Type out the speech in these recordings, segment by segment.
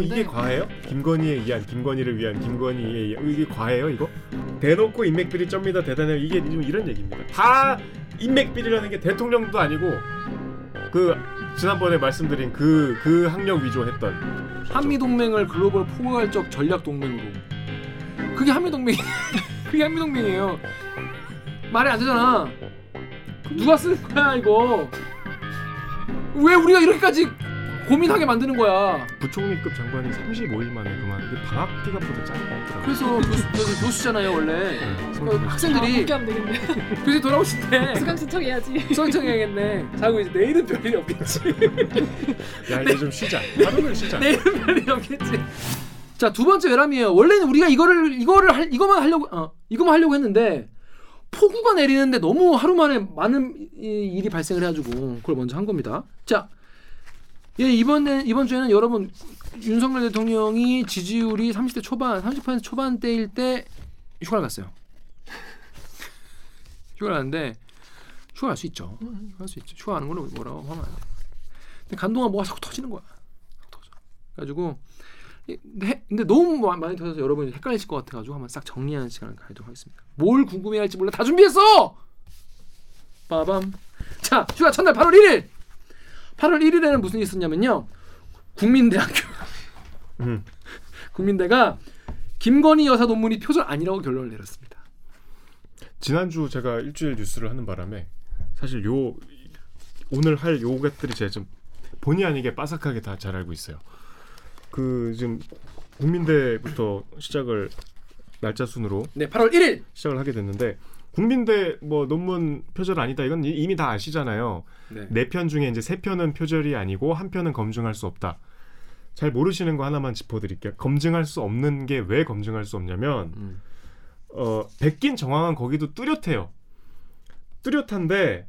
이게 과해요? 김건희에 의한 김건희를 위한 김건희에 의한 이게 과해요 이거? 대놓고 인맥비리 쩝니다 대단해요 이게 지금 이런 얘기입니다 다 인맥비리라는 게 대통령도 아니고 그 지난번에 말씀드린 그 그 학력 위조했던 한미 동맹을 글로벌 포괄적 전략 동맹으로. 그게 한미 동맹. 그게 한미 동맹이에요. 말이 안 되잖아. 누가 쓰는 거야 이거? 왜 우리가 이렇게까지 고민하게 만드는 거야? 부총리급 장관이 35일 만에 그만 이게 방학기가 보다 짧더라고요 그래서 교수, 저, 교수잖아요 원래. 그 아, 학생들이 복귀하면 되겠네. 교수 돌아오실 때 수강 신청해야지. 수강청해야겠네. 자고 이제 내일은 별일이 없겠지. 야 이제 좀 쉬자 하루는 쉬자 내일은 별일이 없겠지. 자 두 번째 외람이에요. 원래는 우리가 이거를 이거를 할 이거만 하려고 어 이거만 하려고 했는데 폭우가 내리는데 너무 하루 만에 많은 이- 일이 발생을 해가지고 그걸 먼저 한 겁니다. 자, 예 이번에 이번 주에는 여러분 윤석열 대통령이 지지율이 30대 초반, 30% 초반대일 때 휴가를 갔어요. 휴가를 갔는데 휴가 갈수 있죠. 휴가 갈수 있죠. 휴가 가는 거는 뭐라고 하면 안 돼. 근데 간동안 뭐가 자꾸 터지는 거야. 터져. 그래가지고 이- 근데, 근데 너무 마- 많이 터져서 여러분이 헷갈리실 것 같아가지고 한번 싹 정리하는 시간을 가지도록 하겠습니다. 뭘 궁금해할지 몰라 다 준비했어. 빠밤. 자 휴가 첫날 8월 1일. 8월 1일에는 무슨 일이 있었냐면요. 국민대학교. 음. 국민대가 김건희 여사 논문이 표절 아니라고 결론을 내렸습니다. 지난주 제가 일주일 뉴스를 하는 바람에 사실 요 오늘 할 요것들이 제가 좀 본의 아니게 빠삭하게 다 잘 알고 있어요. 그 지금 국민대부터 시작을 날짜 순으로 네, 8월 1일. 시작을 하게 됐는데 국민대 뭐 논문 표절 아니다 이건 이- 이미 다 아시잖아요. 네. 네편 중에 이제 세 편은 표절이 아니고 한 편은 검증할 수 없다. 잘 모르시는 거 하나만 짚어드릴게요. 검증할 수 없는 게 왜 검증할 수 없냐면 음. 어 베낀 정황은 거기도 뚜렷해요. 뚜렷한데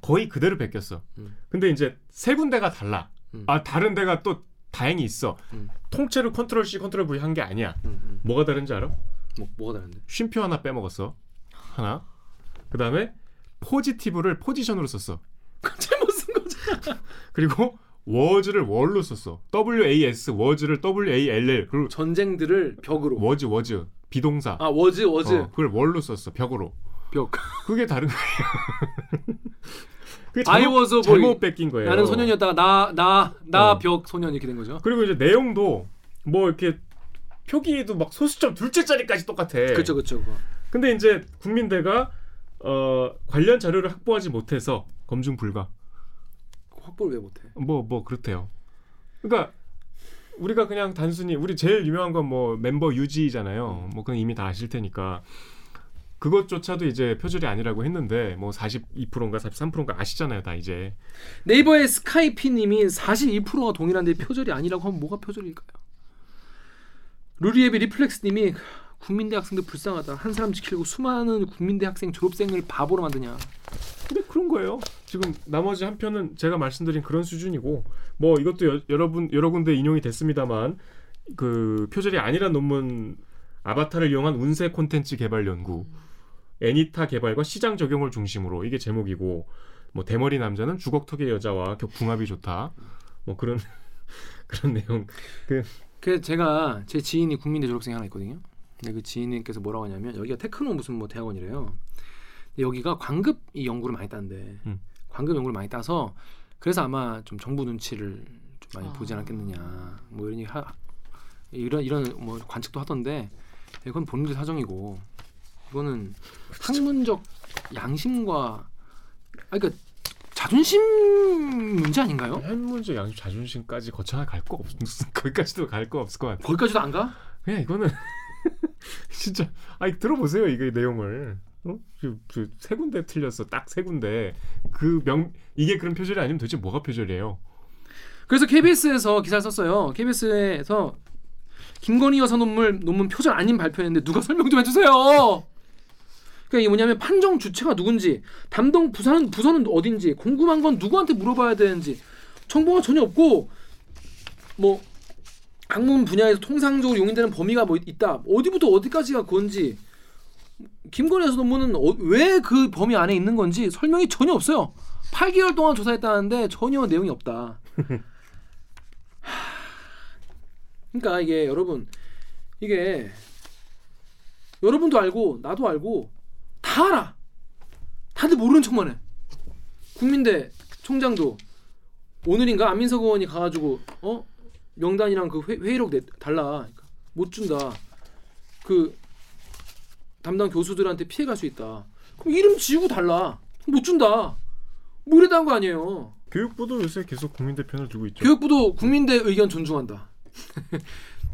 거의 그대로 베꼈어. 음. 근데 이제 세 군데가 달라. 음. 아 다른 데가 또 다행히 있어. 음. 통째로 control C control V 한 게 아니야. 음, 음. 뭐가 다른지 알아? 뭐 뭐가 다른데? 쉼표 하나 빼먹었어. 하나. 그 다음에 positive를 position으로 썼어. 잘못 쓴 거잖아. 그리고 was를 wall로 썼어. W A S was를 W A L L 그리고 전쟁들을 벽으로. was was be동사. 아 was was 어, 그걸 wall로 썼어. 벽으로. 벽. 그게 다른 거예요. 그게 잘못, was. 잘못 뺏긴 거예요. 나는 소년이었다가 나 나나 어. 벽 소년 이렇게 된 거죠. 그리고 이제 내용도 뭐 이렇게 표기도 막 소수점 둘째 자리까지 똑같아. 그렇죠 그렇죠. 근데 이제 국민대가 어, 관련 자료를 확보하지 못해서 검증 불가. 확보를 왜 못해? 뭐뭐 그렇대요. 그러니까 우리가 그냥 단순히 우리 제일 유명한 건 뭐 멤버 유지잖아요. 뭐 그건 이미 다 아실 테니까 그것조차도 이제 표절이 아니라고 했는데 뭐 42%인가 43%인가 아시잖아요, 다 이제. 네이버의 스카이피 님이 42%가 동일한데 표절이 아니라고 하면 뭐가 표절일까요? 루리에비 리플렉스 님이 국민대 학생들 불쌍하다. 한 사람 지키려고 수많은 국민대 학생 졸업생을 바보로 만드냐. 근데 그런 거예요. 지금 나머지 한 편은 제가 말씀드린 그런 수준이고 뭐 이것도 여, 여러분 여러 군데 인용이 됐습니다만 그 표절이 아니란 논문 아바타를 이용한 운세 콘텐츠 개발 연구 애니타 개발과 시장 적용을 중심으로 이게 제목이고 뭐 대머리 남자는 주걱턱의 여자와 겨- 궁합이 좋다 뭐 그런 그런 내용 그 제가 제 지인이 국민대 졸업생이 하나 있거든요. 근데 그 지인님께서 뭐라고 하냐면 여기가 테크노 무슨 뭐 대학원이래요. 근데 여기가 광급 이 연구를 많이 딴대. 음. 광급 연구를 많이 따서 그래서 아마 좀 정부 눈치를 좀 많이 아. 보지 않았겠느냐. 뭐 이런 하, 이런 이런 뭐 관측도 하던데 이건 본인들 사정이고 이거는 학문적 양심과 아 그러니까 자존심 문제 아닌가요? 현문적 양심 자존심까지 거쳐나 갈거 없 거기까지도 갈 거 없을 것 같아. 거기까지도 안 가? 그냥 이거는 진짜 아니 들어보세요 이게 내용을 어? 그, 그, 세 군데 틀렸어 딱 세 군데 그 명 이게 그런 표절이 아니면 도대체 뭐가 표절이에요? 그래서 KBS에서 기사를 썼어요. KBS에서 김건희 여사 논문 논문 표절 아닌 발표했는데 누가 설명 좀 해주세요. 그러니까 이게 뭐냐면 판정 주체가 누군지, 담당 부서는 부서는 어딘지, 궁금한 건 누구한테 물어봐야 되는지 정보가 전혀 없고 뭐 학문 분야에서 통상적으로 용인되는 범위가 뭐 있다. 어디부터 어디까지가 그건지 김건희 여사 논문은 왜그 범위 안에 있는 건지 설명이 전혀 없어요. 8개월 동안 조사했다는데 전혀 내용이 없다. 그러니까 이게 여러분 이게 여러분도 알고 나도 알고 다 알아. 다들 모르는 척만 해. 국민대 총장도 오늘인가 안민석 의원이 가가지고 어 명단이랑 그 회, 회의록 내, 달라 그러니까 못 준다. 그 담당 교수들한테 피해갈 수 있다. 그럼 이름 지우고 달라. 못 준다. 뭐 이랬다는 거 아니에요. 교육부도 요새 계속 국민대 편을 들고 있죠. 교육부도 국민대 의견 존중한다.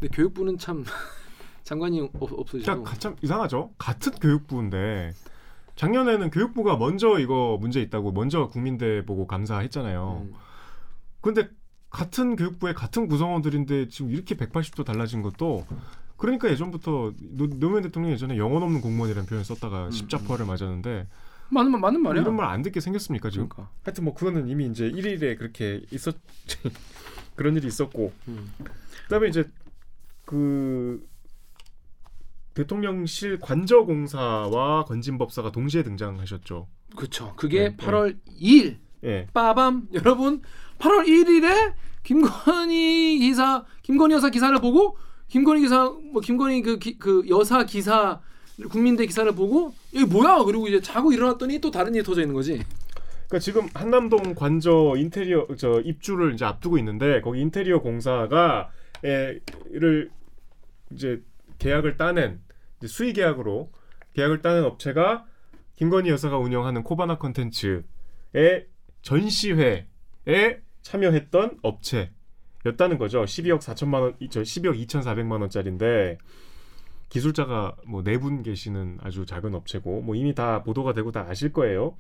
근데 교육부는 참 장관이 없, 없으시고 참 이상하죠. 같은 교육부인데 작년에는 교육부가 먼저 이거 문제 있다고 먼저 국민대 보고 감사했잖아요. 음, 근데 같은 교육부의 같은 구성원들인데 지금 이렇게 180도 달라진 것도 그러니까 예전부터 노, 노무현 대통령이 예전에 영혼 없는 공무원이라는 표현을 썼다가 음, 십자포를 맞았는데 맞는 말 맞는 말이야. 이런 말 안 듣게 생겼습니까 지금? 그러니까. 하여튼 뭐 그거는 이미 이제 1일에 그렇게 있었 그런 일이 있었고 음. 그다음에 이제 그 대통령실 관저공사와 건진법사가 동시에 등장하셨죠. 그렇죠. 그게 네, 8월 2일 예. 빠밤 여러분 8월 1일에 김건희 기사 김건희 여사 기사를 보고 김건희 기사 뭐 김건희 그, 기, 그 여사 기사 국민대 기사를 보고 이게 뭐야 그리고 이제 자고 일어났더니 또 다른 일이 터져 있는 거지. 그러니까 지금 한남동 관저 인테리어 저 입주를 이제 앞두고 있는데 거기 인테리어 공사가 에를 이제 계약을 따낸 이제 수의 계약으로 계약을 따낸 업체가 김건희 여사가 운영하는 코바나 컨텐츠의 전시회에 참여했던 업체였다는 거죠. 12억 4천만 원, 저 12억 2,400만 원짜리인데 기술자가 뭐 네 분 계시는 아주 작은 업체고 뭐 이미 다 보도가 되고 다 아실 거예요.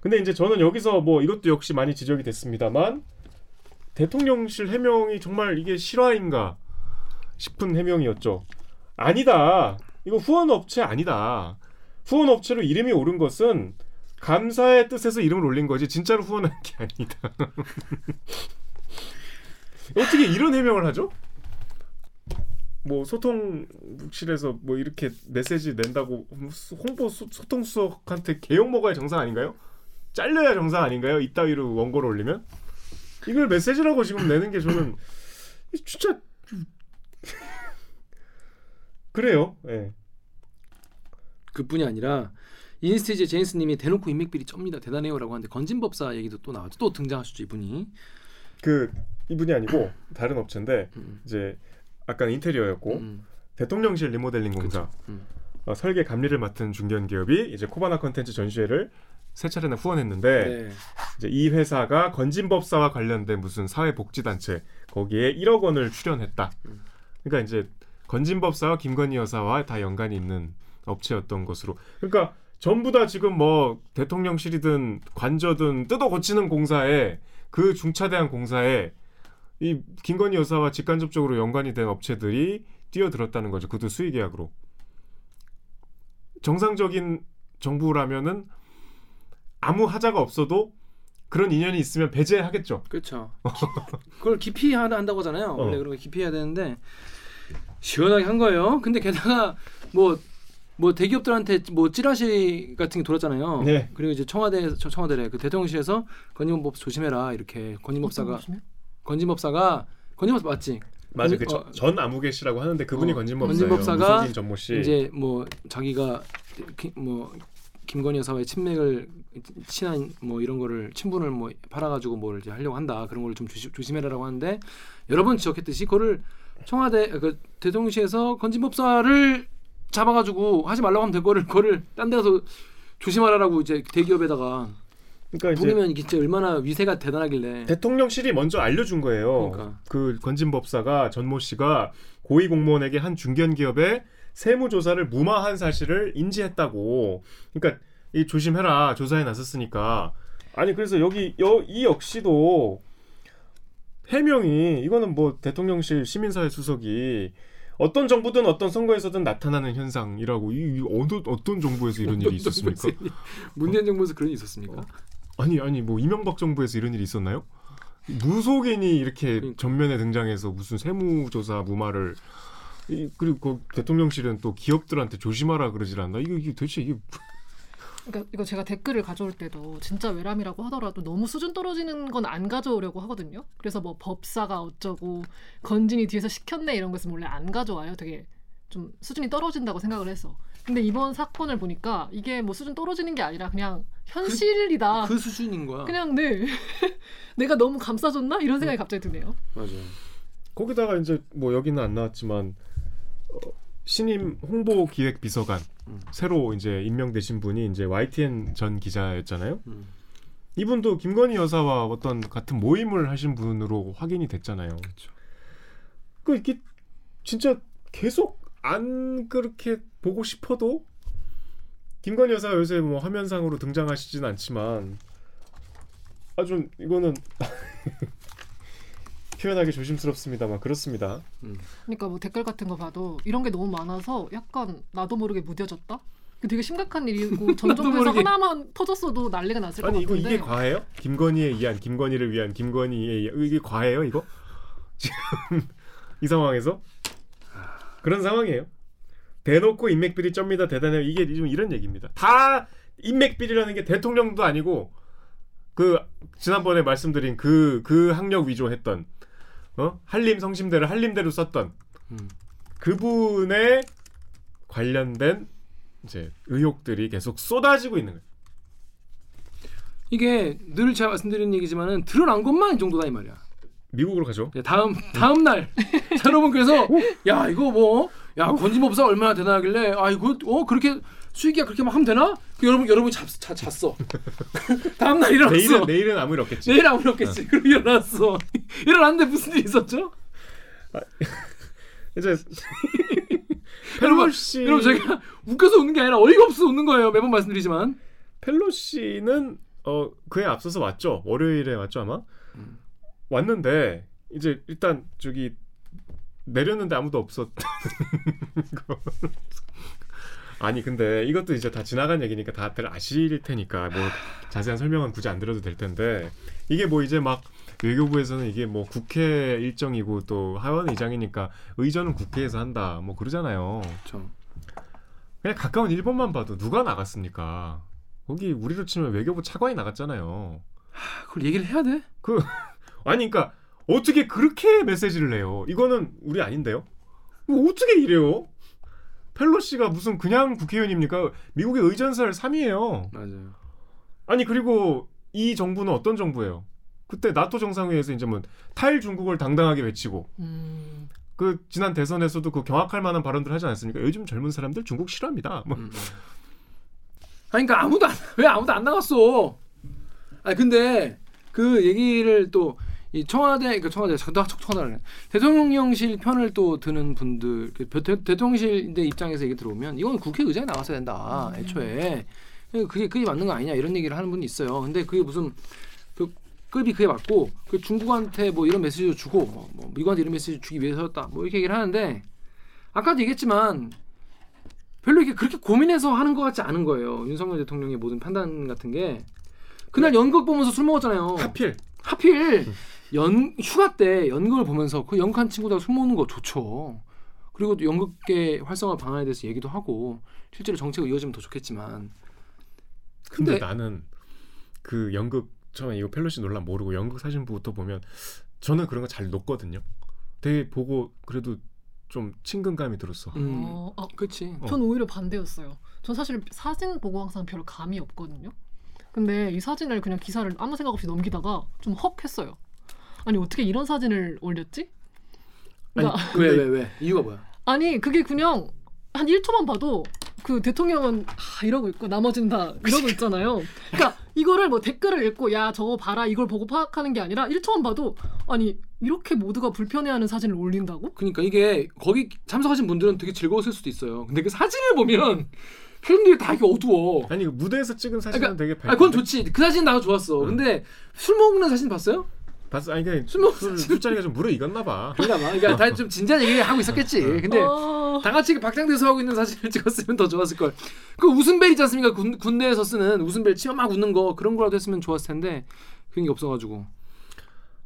근데 이제 저는 여기서 뭐 이것도 역시 많이 지적이 됐습니다만 대통령실 해명이 정말 이게 실화인가 싶은 해명이었죠. 아니다. 이거 후원 업체 아니다. 후원 업체로 이름이 오른 것은 감사의 뜻에서 이름을 올린 거지 진짜로 후원한 게 아니다. 어떻게 이런 해명을 하죠? 뭐 소통실에서 뭐 이렇게 메시지 낸다고 홍보 소, 소통 수석한테 개욕 먹어야 정상 아닌가요? 잘려야 정상 아닌가요? 이따위로 원고를 올리면 이걸 메시지라고 지금 내는 게 저는 진짜 그래요. 예. 그뿐이 아니라 인스티지 제인스님이 대놓고 인맥비리 쩝니다 대단해요라고 하는데 건진법사 얘기도 또 나왔죠. 또 등장하셨죠 이분이. 그 이분이 아니고 다른 업체인데 음. 이제 아까 인테리어였고 음. 대통령실 리모델링 공사 음. 어, 설계 감리를 맡은 중견 기업이 이제 코바나 컨텐츠 전시회를 세 차례나 후원했는데 네. 이제 이 회사가 건진법사와 관련된 무슨 사회복지단체 거기에 1억 원을 출연했다. 음. 그러니까 이제 건진법사와 김건희 여사와 다 연관이 있는 업체였던 것으로. 그러니까 전부 다 지금 뭐 대통령실이든 관저든 뜯어 고치는 공사에 그 중차대한 공사에 이 김건희 여사와 직간접적으로 연관이 된 업체들이 뛰어들었다는 거죠. 그도 수의 계약으로. 정상적인 정부라면은 아무 하자가 없어도 그런 인연이 있으면 배제하겠죠. 그렇죠. 그걸 기피해야 한다고 하잖아요. 원래 어. 그런 거 기피해야 되는데 시원하게 한 거예요. 근데 게다가 뭐 뭐 대기업들한테 뭐 찌라시 같은 게 돌았잖아요. 네. 그리고 이제 청와대 저- 청와대래 그 대통령실에서 건진법 조심해라 이렇게 건진법사가 건진법사가 건진법사 맞지? 맞아요. 그 어, 전 아무개 씨라고 하는데 그분이 어, 건진법사예요. 건진법사가 전모 씨. 이제 뭐 자기가 기- 뭐 김건희 여사와의 친맥을 친한 뭐 이런 거를 친분을 뭐 팔아가지고 뭘 이제 하려고 한다 그런 걸 좀 조심 해라라고 하는데 여러 번 지적했듯이 그거를 청와대 그 대통령실에서 건진법사를 잡아가지고 하지 말라고 하면 될 거를 그거를 딴 데서 조심하라라고 이제 대기업에다가 그러니까 부르면 이게 진짜 얼마나 위세가 대단하길래 대통령실이 먼저 알려준 거예요. 그러니까. 그 건진법사가 전모 씨가 고위 공무원에게 한 중견 기업의 세무 조사를 무마한 사실을 인지했다고. 그러니까 이 조심해라 조사에 나섰으니까. 아니 그래서 여기 여, 이 역시도 해명이 이거는 뭐 대통령실 시민사회 수석이 어떤 정부든 어떤 선거에서든 나타나는 현상이라고 이, 이 어느 어떤 정부에서 이런 일이 있었습니까? 문재인 정부에서 그런 일이 있었습니까? 아니 아니 뭐 이명박 정부에서 이런 일이 있었나요? 무속인이 이렇게 그러니까. 전면에 등장해서 무슨 세무조사 무마를 이, 그리고 그 대통령실은 또 기업들한테 조심하라 그러질 않나? 이거 이게 도대체 이게 그러니까 이거 제가 댓글을 가져올 때도 진짜 외람이라고 하더라도 너무 수준 떨어지는 건 안 가져오려고 하거든요. 그래서 뭐 법사가 어쩌고 건진이 뒤에서 시켰네 이런 것은 원래 안 가져와요. 되게 좀 수준이 떨어진다고 생각을 해서. 근데 이번 사건을 보니까 이게 뭐 수준 떨어지는 게 아니라 그냥 현실이다. 그 수준인 거야. 그냥 네 내가 너무 감싸줬나 이런 생각이 갑자기 드네요. 맞아. 거기다가 이제 뭐 여기는 안 나왔지만 어, 신임 홍보 기획 비서관 음. 새로 이제 임명되신 분이 이제 YTN 전 기자였잖아요. 음. 이분도 김건희 여사와 어떤 같은 모임을 하신 분으로 확인이 됐잖아요. 그렇죠. 그 이게 진짜 계속 안 그렇게 보고 싶어도 김건희 여사가 요새 뭐 화면상으로 등장하시진 않지만 아 좀 이거는 표현하기 조심스럽습니다만 그렇습니다. 그러니까 뭐 댓글 같은 거 봐도 이런 게 너무 많아서 약간 나도 모르게 무뎌졌다. 그 되게 심각한 일이고 전 나도 정부에서 모르게. 하나만 터졌어도 난리가 났을 것 아니 이거 같은데. 이게 과해요? 김건희에 의한 김건희를 위한 김건희에 의한 이게 과해요 이거? 지금 이 상황에서 그런 상황이에요. 대놓고 인맥 비리 쩝니다 대단해요 이게 지금 이런 얘기입니다. 다 인맥 비리라는 게 대통령도 아니고 그 지난번에 말씀드린 그그 학력 위조했던 어 한림 성심대를 한림대로 썼던 음. 그분의 관련된 이제 의혹들이 계속 쏟아지고 있는 거예요. 이게 늘 제가 말씀드리는 얘기지만은 드러난 것만 이 정도다 이 말이야. 미국으로 가죠. 예, 다음 다음 날 자, 여러분 그래서 야 이거 뭐야 건진법사 얼마나 대단하길래 아 이거 어 그렇게 수익이야 그렇게 막 하면 되나? 그 여러분 여러분 잤, 자, 잤어. 다음 날 일어났어. 내일은 내일은 아무 일 없겠지. 내일 아무 일 없겠지. 그리고 일어났어. 일어났는데 무슨 일이 있었죠? 이제 여러분, 펠로시 여러분 제가 웃겨서 웃는 게 아니라 어이가 없어서 웃는 거예요. 매번 말씀드리지만. 펠로시는 어 그에 앞서서 왔죠. 월요일에 왔죠 아마. 음. 왔는데 이제 일단 저기 내렸는데 아무도 없었. 거. 아니 근데 이것도 이제 다 지나간 얘기니까 다들 아실 테니까 뭐 자세한 설명은 굳이 안 드려도 될 텐데 이게 뭐 이제 막 외교부에서는 이게 뭐 국회 일정이고 또 하원 의장이니까 의전은 국회에서 한다 뭐 그러잖아요. 저 그냥 가까운 일본만 봐도 누가 나갔습니까? 거기 우리로 치면 외교부 차관이 나갔잖아요. 그걸 얘기를 해야 돼? 아니 그러니까 어떻게 그렇게 메시지를 내요? 이거는 우리 아닌데요? 이거 어떻게 이래요? 펠로시가 무슨 그냥 국회의원입니까? 미국의 의전설 3위예요. 맞아요. 아니 그리고 이 정부는 어떤 정부예요? 그때 나토 정상회의에서 이제 뭐 탈 중국을 당당하게 외치고 음, 그 지난 대선에서도 그 경악할 만한 발언들 하지 않습니까? 요즘 젊은 사람들 중국 싫어합니다. 뭐 음, 음. 아니 그러니까 아무도 안, 왜 아무도 안 나갔어? 아 근데 그 얘기를 또 이 청와대 그러니까 청와대 저도 청와대 대통령실 편을 또 드는 분들 그 대, 대통령실의 입장에서 얘기 들어오면 이건 국회의장이 나왔어야 된다 애초에. 그게 그게 맞는 거 아니냐 이런 얘기를 하는 분이 있어요. 근데 그게 무슨 그 급이 그게 맞고 그 중국한테 뭐 이런 메시지를 주고 뭐, 뭐 미국한테 이런 메시지 주기 위해서였다 뭐 이렇게 얘기를 하는데 아까도 얘기했지만 별로 이렇게 그렇게 고민해서 하는 것 같지 않은 거예요. 윤석열 대통령의 모든 판단 같은 게. 그날 연극 보면서 술 먹었잖아요. 하필. 하필 연 휴가 때 연극을 보면서 그 연극한 친구들하고 술 먹는 거 좋죠. 그리고 또 연극계 활성화 방안에 대해서 얘기도 하고 실제로 정책이 이어지면 더 좋겠지만 근데, 근데- 나는 그 연극 처음에 이거 펠로시 논란 모르고 연극 사진 부터 보면 저는 그런 거 잘 놓거든요. 되게 보고 그래도 좀 친근감이 들었어. 음, 어, 어, 그렇지. 어. 전 오히려 반대였어요. 전 사실 사진 보고 항상 별 감이 없거든요. 근데 이 사진을 그냥 기사를 아무 생각 없이 넘기다가 좀 헉 했어요. 아니 어떻게 이런 사진을 올렸지? 그러니까 왜왜 왜? 이유가 뭐야? 아니 그게 그냥 한 1초만 봐도 그 대통령은 아, 이러고 있고 나머지는 다 이러고 있잖아요. 그러니까 이거를 뭐 댓글을 읽고 야 저거 봐라 이걸 보고 파악하는 게 아니라 1초만 봐도 아니 이렇게 모두가 불편해하는 사진을 올린다고? 그러니까 이게 거기 참석하신 분들은 되게 즐거웠을 수도 있어요. 근데 그 사진을 보면 표정들이 다 이게 어두워. 아니 그 무대에서 찍은 사진은 되게 밝. 아, 그건 좋지. 그 사진 나도 좋았어. 응. 근데 술 먹는 사진 봤어요? 봤어. 아니 그냥 술 먹- 술 술자리가 좀 무르익었나 봐. 그런가 봐. 그러니까 다 좀 진지한 얘기 하고 있었겠지. 근데 어... 다 같이 박장대소 하고 있는 사진을 찍었으면 더 좋았을 걸. 그 웃음벨 있지 않습니까? 군, 군대에서 쓰는 웃음벨 치마 막 웃는 거 그런 거라도 했으면 좋았을 텐데 그런 게 없어가지고.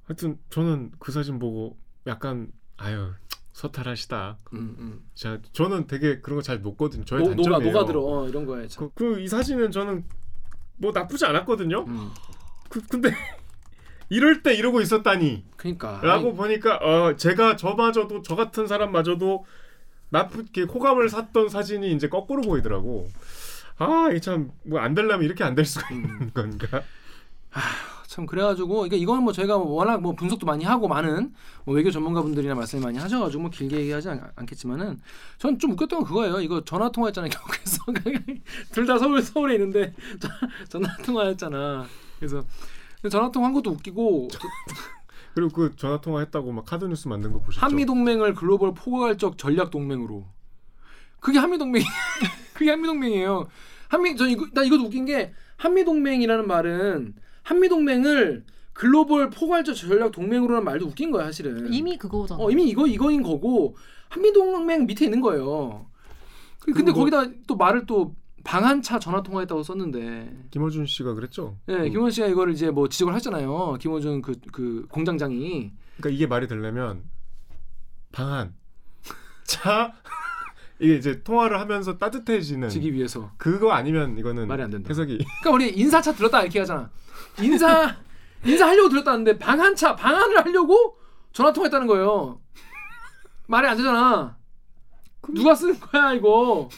하여튼 저는 그 사진 보고 약간 아유 소탈하시다. 음, 음. 자, 저는 되게 그런 거 잘 녹거든요. 저의 노, 녹아 단점이에요. 녹아 들어 어, 이런 거에 참. 그이 사진은 저는 뭐 나쁘지 않았거든요. 음. 그, 근데 이럴 때 이러고 있었다니. 그러니까 라고 보니까 어 제가 저마저도 저 같은 사람마저도 나쁘게 호감을 샀던 사진이 이제 거꾸로 보이더라고. 아, 이참뭐안 되려면 이렇게 안 될 수가 음. 있는 건가? 참 그래가지고 그러니까 이건 뭐 저희가 뭐 워낙 뭐 분석도 많이 하고 많은 뭐 외교 전문가분들이나 말씀을 많이 하셔가지고 뭐 길게 얘기하지 않, 않겠지만은 전 좀 웃겼던 건 그거예요. 이거 전화 통화했잖아요. 결국에서 둘 다 서울 서울에 있는데 전- 전화 통화했잖아. 그래서 전화 통화한 것도 웃기고 그리고 그 전화 통화했다고 막 카드 뉴스 만든 거 보셨죠? 한미 동맹을 글로벌 포괄적 전략 동맹으로 그게 한미 동맹 그게 한미 동맹이에요. 한미 저 이거 나 이것도 웃긴 게 한미 동맹이라는 말은 한미 동맹을 글로벌 포괄적 전략 동맹으로라는 말도 웃긴 거야 사실은. 이미 그거잖아. 어 이미 이거 이거인 거고 한미 동맹 밑에 있는 거예요. 그- 근데 그리고 거기다 또 말을 또 방한차 전화 통화했다고 썼는데 김어준 씨가 그랬죠. 예, 음. 김원 씨가 이거를 이제 뭐 지적을 하잖아요. 김원준 그, 그 공장장이 그러니까 이게 말이 되려면 방한 차 이게 이제 통화를 하면서 따뜻해지는 지기 위해서. 그거 아니면 이거는 말이 안 된다. 해석이 그러니까 우리 인사차 들었다 이렇게 하잖아. 인사 인사 하려고 들었다는데 방한차 방한을 하려고 전화 통화했다는 거예요. 말이 안 되잖아. 누가 쓰는 거야 이거?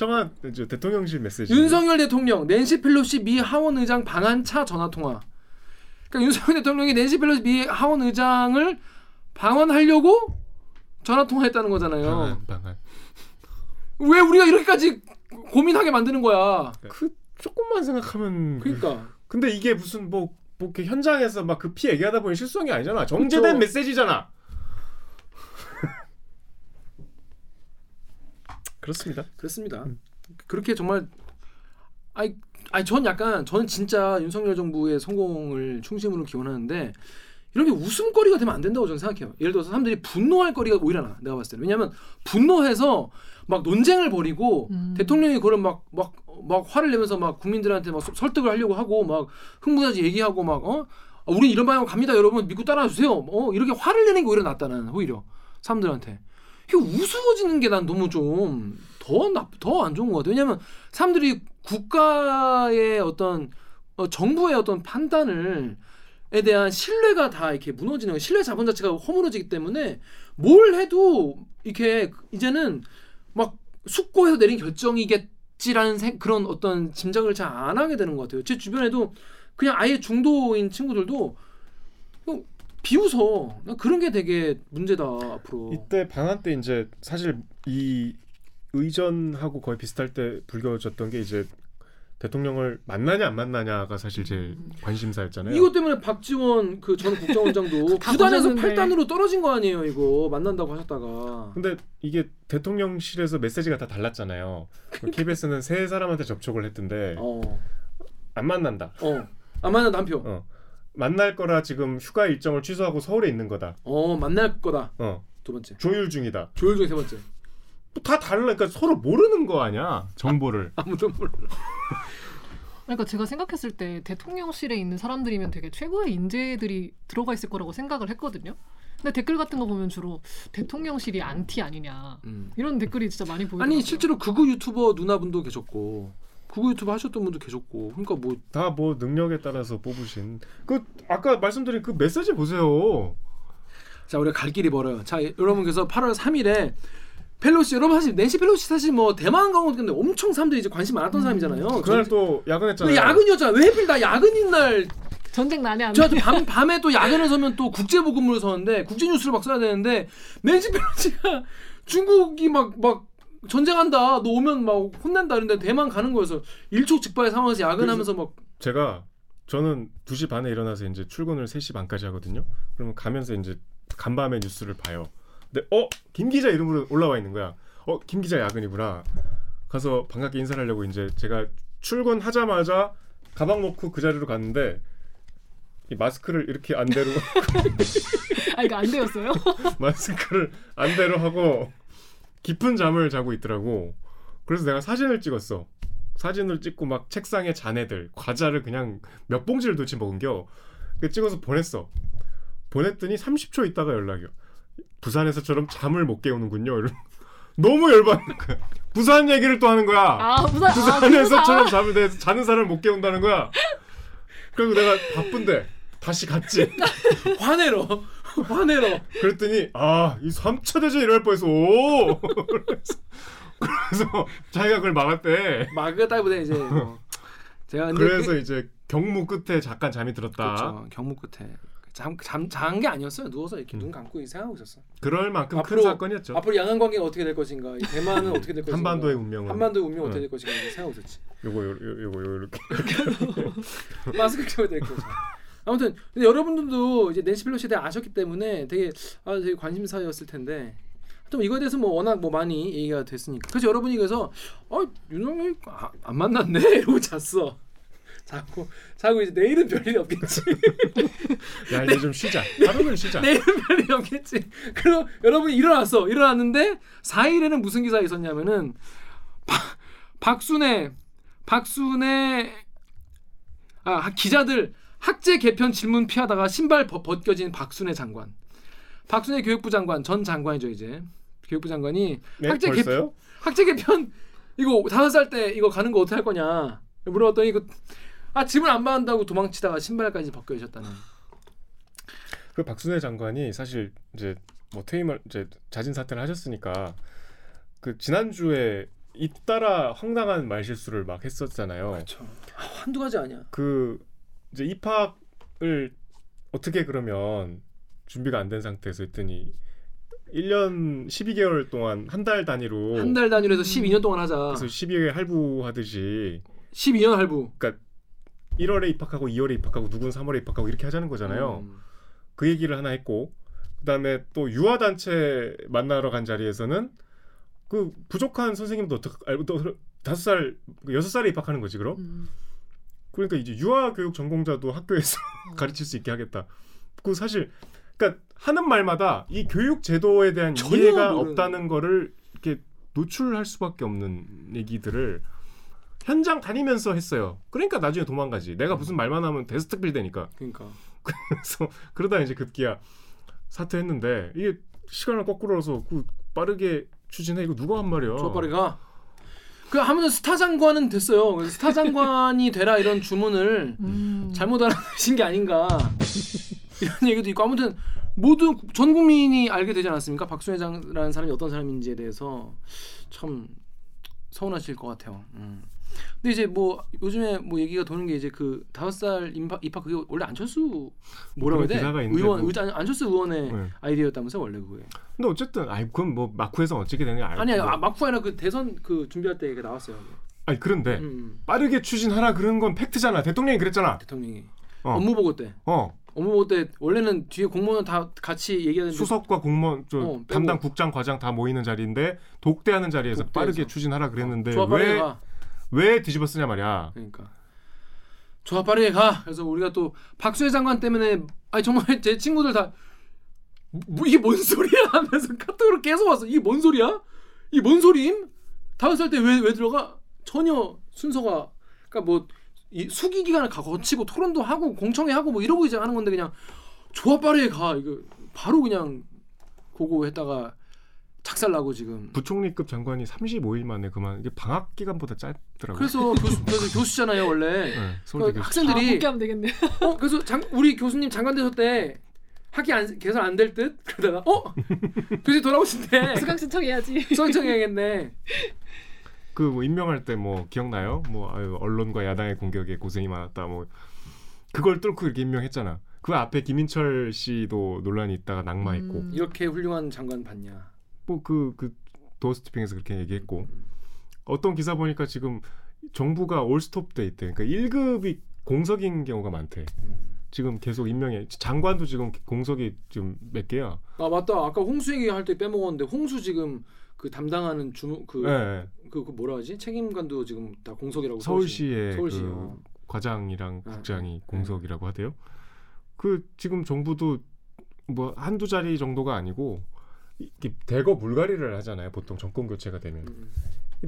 청한 이제 대통령실 메시지. 윤석열 대통령 낸시 펠로시 미 하원 의장 방한차 전화 통화. 그러니까 윤석열 대통령이 낸시 펠로시 미 하원 의장을 방한하려고 전화 통화했다는 거잖아요. 방한 방한. 왜 우리가 이렇게까지 고민하게 만드는 거야? 그 조금만 생각하면 그러니까 근데 이게 무슨 뭐, 뭐 이렇게 현장에서 막 급히 얘기하다 보니 실수한 게 아니잖아. 정제된 그쵸. 메시지잖아. 그렇습니다. 그렇습니다. 그렇게 정말 아이 아니 전 약간 저는 진짜 윤석열 정부의 성공을 충심으로 기원하는데 이런 게 웃음거리가 되면 안 된다고 저는 생각해요. 예를 들어서 사람들이 분노할 거리가 오히려 나. 내가 봤을 때는. 왜냐하면 분노해서 막 논쟁을 벌이고 음. 대통령이 그걸 막막막 화를 내면서 막 국민들한테 막 서- 설득을 하려고 하고 막 흥분하지 얘기하고 막 어? 우리 이런 방향 갑니다 여러분 믿고 따라와 주세요. 어 이렇게 화를 내는 게 오히려 낫다 나는 오히려 사람들한테. 이게 우스워지는 게 난 너무 좀더안 좋은 것 같아요. 왜냐하면 사람들이 국가의 어떤 어, 정부의 어떤 판단을 에 대한 신뢰가 다 이렇게 무너지는. 신뢰 자본 자체가 허물어지기 때문에 뭘 해도 이렇게 이제는 막 숙고해서 내린 결정이겠지라는 생- 그런 어떤 짐작을 잘 안 하게 되는 것 같아요. 제 주변에도 그냥 아예 중도인 친구들도 그냥 비웃어. 나 그런 게 되게 문제다 앞으로. 이때 방한 때 이제 사실 이 의전하고 거의 비슷할 때 불겨졌던 게 이제 대통령을 만나냐 안 만나냐가 사실 제일 관심사였잖아요. 이것 때문에 박지원 그 전 국정원장도 다 9단에서 보셨는데. 8단으로 떨어진 거 아니에요 이거 만난다고 하셨다가 근데 이게 대통령실에서 메시지가 다 달랐잖아요. KBS는 세 사람한테 접촉을 했던데 어 안 만난다. 어. 아 만나 남표. 어. 만날 거라 지금 휴가 일정을 취소하고 서울에 있는 거다. 어 만날 거다. 어. 두 번째. 조율 중이다. 조율 중에 세 번째. 뭐 다 달라. 그러니까 서로 모르는 거 아니야. 정보를. 아무도 몰라. 그러니까 제가 생각했을 때 대통령실에 있는 사람들이면 되게 최고의 인재들이 들어가 있을 거라고 생각을 했거든요. 근데 댓글 같은 거 보면 주로 대통령실이 안티 아니냐 음. 이런 댓글이 진짜 많이 보이더라고요. 아니 실제로 극우 유튜버 누나분도 계셨고 극우 유튜버 하셨던 분도 계셨고 그러니까 뭐 다 뭐 능력에 따라서 뽑으신. 그 아까 말씀드린 그 메시지 보세요. 자 우리가 갈 길이 멀어요. 자 여러분께서 8월 3일에 펠로시 여러분 사실 낸시 펠로시 사실 뭐 대만 강원 근데 엄청 사람들이 이제 관심 많았던 사람이잖아요. 그날 전- 또 야근했잖아요. 근데 야근이었잖아. 왜 하필 나 야근인 날 전쟁 난에 안 또밤 밤에 또 야근을 서면 또 국제 보급물을 서는데 국제 뉴스를 막 써야 되는데 낸시 펠로시가 중국이 막막 전쟁한다. 너 오면 막 혼낸다. 이런데 대만 가는 거여서 일촉즉발의 상황에서 야근하면서 막 제가 저는 2시 반에 일어나서 이제 출근을 3시 반까지 하거든요. 그러면 가면서 이제 간밤에 뉴스를 봐요. 근데 어? 김 기자 이름으로 올라와 있는 거야. 어, 김 기자 야근이구나. 가서 반갑게 인사를 하려고 이제 제가 출근하자마자 가방 놓고 그 자리로 갔는데 이 마스크를 이렇게 안대로 아 이거 안 되었어요? 마스크를 안대로 하고 깊은 잠을 자고 있더라고. 그래서 내가 사진을 찍었어. 사진을 찍고 막 책상에 잔애들, 과자를 그냥 몇 봉지를 도대체 먹은겨. 그 찍어서 보냈어. 보냈더니 30초 있다가 연락이 요. 부산에서처럼 잠을 못 깨우는군요. 너무 열받는 거야. 부산 얘기를 또 하는 거야. 아 부산 아, 부산에서처럼 잠을 내 자는 사람을 못 깨운다는 거야. 그리고 내가 바쁜데 다시 갔지. 화내러 화내러 그랬더니 아 이 3차 대전 일어날 뻔했어. 그래서, 그래서 자기가 그걸 막았대. 마그다보다 이제 뭐 제가 그래서 이제 경무 끝에 잠깐 잠이 들었다. 그렇죠 경무 끝에 잠잠잔게 아니었어요 누워서 이렇게 음. 눈 감고 생각하고 있었어. 그럴 만큼 앞으로- 큰 사건이었죠. 앞으로 양안 관계가 어떻게 될 것인가, 이 대만은 어떻게 될 것인가, 한반도의 운명은 한반도의 운명 어떻게 응. 될 것인가 생각하고 있었지. 요거 요, 요, 요거 요, 이렇게 마스크 끼워야 될 거죠. 아무튼 근데 여러분들도 이제 낸시 펠로시에 대해 아셨기 때문에 되게 아 되게 관심사였을 텐데 좀 이거에 대해서 뭐 워낙 뭐 많이 얘기가 됐으니까 그래서 여러분이 그래서 어 윤석열 아, 안 만났네 이러고 잤어. 자고 자고 이제 내일은 별일 없겠지. 야 이제 좀 쉬자. 하루는 쉬자. 내일은 별일 없겠지. 그리고 여러분이 일어났어. 일어났는데 4일에는 무슨 기사가 있었냐면은 박, 박순애 박순애 아 기자들 학제 개편 질문 피하다가 신발 벗, 벗겨진 박순애 장관. 박순애 교육부 장관 전 장관이죠 이제 교육부 장관이 네, 학제 벌써요? 학제 개편 이거 다섯 살 때 이거 가는 거 어떻게 할 거냐 물어봤더니 이거 아 질문 안 받는다고 도망치다가 신발까지 벗겨주셨다는. 그 박순애 장관이 사실 이제 뭐 퇴임을 이제 자진 사퇴를 하셨으니까 그 지난주에 잇따라 황당한 말실수를 막 했었잖아요. 그렇죠. 아, 한두 가지 아니야. 그 이제 입학을 어떻게 그러면 준비가 안 된 상태에서 했더니 1년 12개월 동안 한 달 단위로 한 달 단위로 해서 12년 동안 하자. 그래서 12개월 할부하듯이 12년 할부. 1월에 입학하고 2월에 입학하고 누군 3월에 입학하고 이렇게 하자는 거잖아요. 음. 그 얘기를 하나 했고 그다음에 또 유아 단체 만나러 간 자리에서는 그 부족한 선생님도 어떻게 알고 또 다섯 살 여섯 살에 입학하는 거지 그럼 음. 그러니까 이제 유아 교육 전공자도 학교에서 가르칠 수 있게 하겠다. 그 사실 그러니까 하는 말마다 이 교육 제도에 대한 이해가 모르는 없다는 거를 이렇게 노출할 수밖에 없는 얘기들을 현장 다니면서 했어요. 그러니까 나중에 도망가지. 내가 무슨 말만 하면 데스트빌 되니까. 그러니까. 그래서 그러다 이제 급기야 사퇴했는데 이게 시간을 거꾸로서 그 빠르게 추진해 이거 누가 한 말이야? 저 빠르가. 그 하면서 스타 장관은 됐어요. 그래서 스타 장관이 되라 이런 주문을 음. 잘못 알아내신 게 아닌가 이런 얘기도 있고 아무튼 모두 전 국민이 알게 되지 않았습니까? 박수 회장이라는 사람이 어떤 사람인지에 대해서 참 서운하실 것 같아요. 음. 근데 이제 뭐 요즘에 뭐 얘기가 도는 게 이제 그 다섯 살 입학, 입학 그게 원래 안철수 뭐라고 해야 돼? 의원 뭐- 안철수 의원의 네. 아이디어였다면서 원래 그게. 근데 어쨌든 아이 그건 뭐 마쿠에서 어떻게 되냐 알고 아니 아, 막후 아니라 그 대선 그 준비할 때 이게 나왔어요. 아니 그런데 음, 빠르게 추진하라 그런 건 팩트잖아. 대통령이 그랬잖아. 대통령이 어. 업무 보고 때 어 업무 보고 때 원래는 뒤에 공무원 다 같이 얘기하는데 수석과 공무원 저 어. 담당 국장 과장 다 모이는 자리인데 독대하는 자리에서 독대해서. 빠르게 추진하라 그랬는데 빠르게 왜 왜 쓰냐 말이야. 그러니까 조합 빠르게 가. 그래서 우리가 또 박수혜 장관 때문에 아니 정말 제 친구들 다 뭐, 이게 뭔 소리야 하면서 카톡으로 계속 왔어. 이게 뭔 소리야? 이게 뭔 소리임? 다섯 살 때 왜 왜 들어가? 전혀 순서가 그러니까 뭐 이 수기 기간을 가- 거치고 토론도 하고 공청회 하고 뭐 이러고 이제 하는 건데 그냥 조합 빠르게 가. 이거 바로 그냥 고고했다가 작살나고 지금. 부총리급 장관이 35일 만에 그만 이게 방학 기간보다 짧더라고. 그래서 교수 그래서 교수잖아요 원래. 네, 서울대 그 교수. 아, 학생들이 복귀하면 되겠네. 어 그래서 장, 우리 교수님 장관 되셨 때 학기 안, 개설 안될 듯? 그러다가 어 교수님 돌아오신대 수강 신청해야지. 수강 청해야겠네 그 뭐 임명할 때 뭐 기억나요? 뭐 아유, 언론과 야당의 공격에 고생이 많았다. 뭐 그걸 뚫고 이렇게 임명했잖아. 그 앞에 김인철 씨도 논란이 있다가 낙마했고 음. 이렇게 훌륭한 장관 봤냐 뭐그그 도어스티핑에서 그렇게 얘기했고 어떤 기사 보니까 지금 정부가 올스톱 돼 있대. 그러니까 1급이 공석인 경우가 많대. 지금 계속 임명해. 장관도 지금 공석이 지금 몇 개야? 아 맞다 아까 홍수 얘기할 때 빼먹었는데 홍수 지금 그 담당하는 주무 그, 네. 그, 그 뭐라 하지 책임관도 지금 다 공석이라고 서울시의 서울시 그 어. 과장이랑 네, 국장이 네. 공석이라고 하대요. 그 지금 정부도 뭐 한두 자리 정도가 아니고 대거 물갈이를 하잖아요. 보통 정권 교체가 되면 음,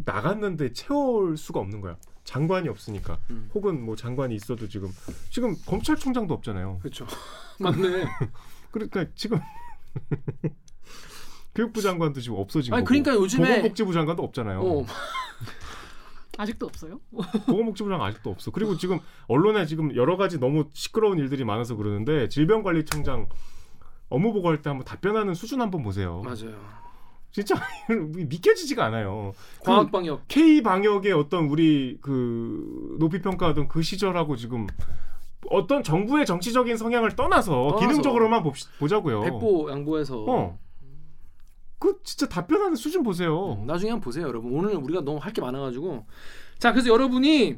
나갔는데 채울 수가 없는 거야. 장관이 없으니까. 음. 혹은 뭐 장관이 있어도 지금 지금 검찰총장도 없잖아요. 그렇죠 맞네 그러니까 지금 교육부 장관도 지금 없어진 아니 거고. 그러니까 요즘에 보건복지부 장관도 없잖아요. 어, 아직도 없어요? 보건복지부 장관 아직도 없어. 그리고 지금 언론에 지금 여러 가지 너무 시끄러운 일들이 많아서 그러는데 질병관리청장 업무 보고할 때 한번 답변하는 수준 한번 보세요. 맞아요. 진짜 믿겨지지가 않아요. 광학 방역 K 방역의 어떤 우리 그 높이 평가하던 그 시절하고 지금 어떤 정부의 정치적인 성향을 떠나서, 떠나서. 기능적으로만 봅시, 보자고요. 백보 양보해서 어. 그 진짜 답변하는 수준 보세요. 음, 나중에 한번 보세요, 여러분. 오늘 우리가 너무 할 게 많아가지고 자 그래서 여러분이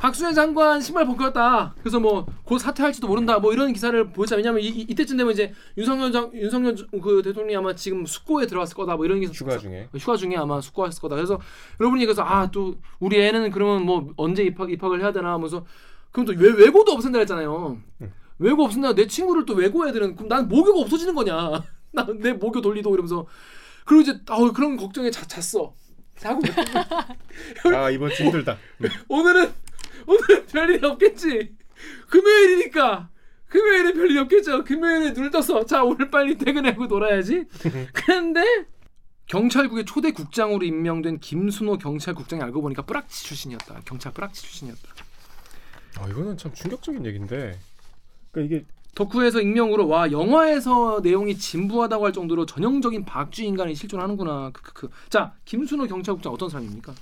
박수현 장관 신발 벗겼다. 그래서 뭐 곧 사퇴할지도 모른다. 뭐 이런 기사를 보자. 왜냐면 이, 이, 때쯤 되면 이제 윤석열 장 윤석열 그 대통령이 아마 지금 숙고에 들어갔을 거다. 뭐 이런 기사 휴가 중에. 휴가 중에 아마 숙고했을 거다. 그래서 여러분이 그래서 아 또 우리 애는 그러면 뭐 언제 입학 입학을 해야 되나 하면서 그럼 또 외, 외고도 없앤다 했잖아요. 응. 외고 없앤다. 내 친구를 또 외고 애들은 그럼 난 모교가 없어지는 거냐? 나 내 모교 돌리도 이러면서 그리고 이제 아 그런 걱정에 자, 잤어. 자고 아 이번 주 힘들다. 오늘은 오늘은 별일이 없겠지. 금요일이니까 금요일에 별일이 없겠죠. 금요일에 눈을 떴어. 자 오늘 빨리 퇴근하고 놀아야지. 그런데 경찰국의 초대 국장으로 임명된 김순호 경찰국장이 알고 보니까 뿌락치 출신이었다. 경찰 뿌락치 출신이었다. 아 이거는 참 충격적인 얘기인데. 그러니까 이게 덕후에서 익명으로 와 영화에서 내용이 진부하다고 할 정도로 전형적인 박쥐 인간이 실존하는구나. 크크크. 자 김순호 경찰국장 어떤 사람입니까?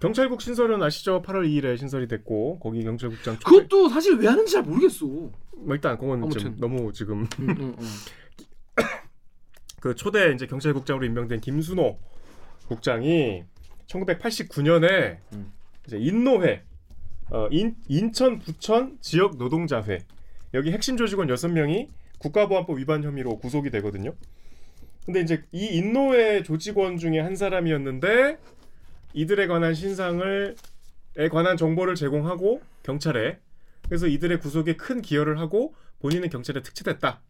경찰국 신설은 아시죠? 8월 2일에 신설이 됐고 거기 경찰국장 초대- 그것도 사실 왜 하는지 잘 모르겠어. 음, 뭐 일단 그건 좀. 너무 지금 음, 음. 그 초대 이제 경찰국장으로 임명된 김순호 국장이 1989년에 음. 이제 인노회 어, 인, 인천 부천 지역 노동자회 여기 핵심 조직원 6명이 국가보안법 위반 혐의로 구속이 되거든요. 근데 이제 이 인노회 조직원 중에 한 사람이었는데 이들에 관한 신상을 에 관한 정보를 제공하고 경찰에 그래서 이들의 구속에 큰 기여를 하고 본인은 경찰에 특채됐다.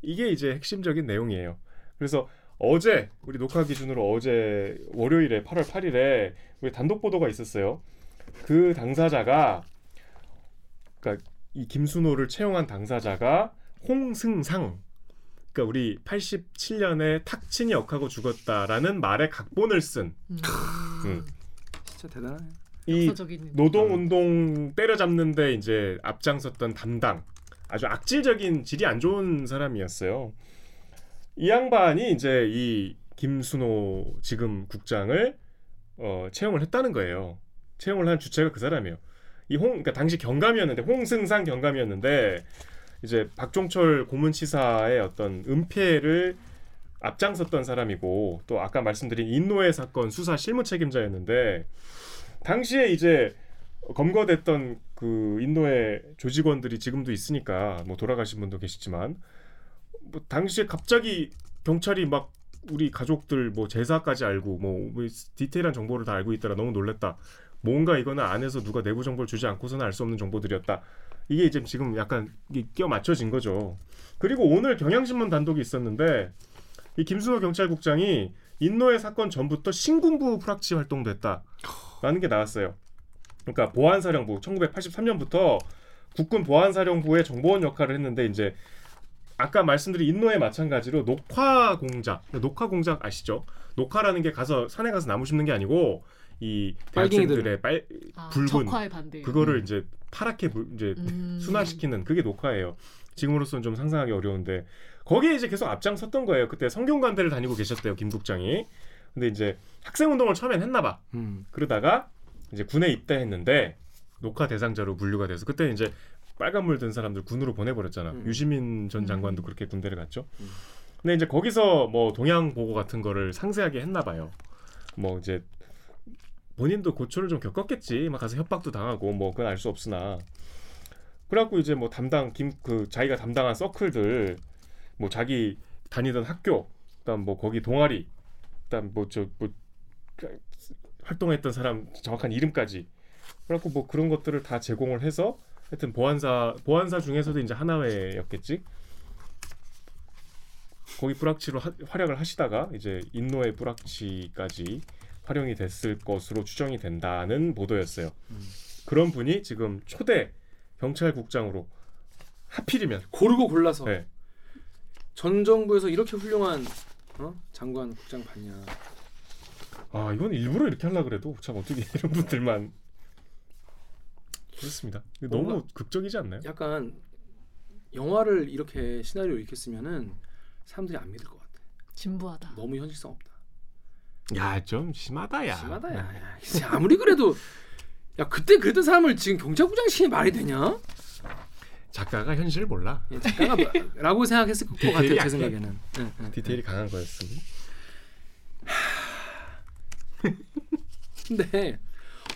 이게 이제 핵심적인 내용이에요. 그래서 어제 우리 녹화 기준으로 어제 월요일에 8월 8일에 우리 단독 보도가 있었어요. 그 당사자가 그러니까 이 김순호를 채용한 당사자가 홍승상 그러니까 우리 87년에 탁친이 역하고 죽었다라는 말의 각본을 쓴이 음, 음. 진짜 대단하네. 역사적인 노동 운동 때려잡는데 이제 앞장섰던 담당 아주 악질적인 질이 안 좋은 사람이었어요. 이 양반이 이제 이 김순호 지금 국장을 어, 채용을 했다는 거예요. 채용을 한 주체가 그 사람이에요. 이 홍, 그러니까 당시 경감이었는데 홍승상 경감이었는데 이제 박종철 고문치사의 어떤 은폐를 앞장섰던 사람이고 또 아까 말씀드린 인노회 사건 수사 실무 책임자였는데 당시에 이제 검거됐던 그 인도의 조직원들이 지금도 있으니까 뭐 돌아가신 분도 계시지만 뭐 당시에 갑자기 경찰이 막 우리 가족들 뭐 제사까지 알고 뭐 디테일한 정보를 다 알고 있더라. 너무 놀랬다. 뭔가 이거는 안에서 누가 내부 정보를 주지 않고서는 알 수 없는 정보들이었다. 이게 이제 지금 약간 끼어 맞춰진 거죠. 그리고 오늘 경향신문 단독이 있었는데 이 김순호 경찰국장이 인노의 사건 전부터 신군부 프락치 활동도 했다라는 게 나왔어요. 그러니까 보안사령부 1983년부터 국군 보안사령부의 정보원 역할을 했는데 이제 아까 말씀드린 인노에 마찬가지로 녹화 공작, 녹화 공작 아시죠? 녹화라는 게 가서 산에 가서 나무 심는 게 아니고 이 대학생들의 빨 아, 붉은. 그거를 이제 파랗게 불- 이제 음. 순화시키는 그게 녹화예요. 지금으로서는 좀 상상하기 어려운데 거기에 이제 계속 앞장섰던 거예요. 그때 성균관대를 다니고 계셨대요, 김 국장이. 근데 이제 학생 운동을 처음엔 했나 봐. 음. 그러다가 이제 군에 입대했는데 녹화 대상자로 분류가 돼서 그때 이제 빨간물 든 사람들 군으로 보내버렸잖아. 음. 유시민 전 음. 장관도 그렇게 군대를 갔죠. 음. 근데 이제 거기서 뭐 동양 보고 같은 거를 상세하게 했나 봐요. 뭐 이제 본인도 고초를 좀 겪었겠지. 막 가서 협박도 당하고 뭐 그건 알 수 없으나. 그래갖고 이제 뭐 담당 김 그 자기가 담당한 서클들 뭐 자기 다니던 학교 그다음 뭐 거기 동아리 그다음 뭐저뭐 활동했던 사람 정확한 이름까지 그래갖고 뭐 그런 것들을 다 제공을 해서 하여튼 보안사 보안사 중에서도 이제 하나회였겠지 거기 뿌락치로 하- 활약을 하시다가 이제 인노의 뿌락치까지 활용이 됐을 것으로 추정이 된다는 보도였어요. 음. 그런 분이 지금 초대 경찰국장으로 하필이면 고르고 골라서 네. 전 정부에서 이렇게 훌륭한 어? 장관 국장 받냐? 아 이건 일부러 이렇게 하려 그래도 참 어떻게 이런 분들만 그렇습니다. 이거 너무 극적이지 않나요? 약간 영화를 이렇게 시나리오 이렇게 쓰면은 사람들이 안 믿을 것 같아. 진부하다. 너무 현실성 없다. 야 좀 심하다 야. 심하다 야. 아무리 그래도 야 그때 그랬던 사람을 지금 경찰국장 시키는 말이 되냐? 작가가 현실을 몰라. 예, 작가가 라고 생각했을 것 같아요 제. 생각에는. 예, 예. 디테일이 강한 거였습니다. 근데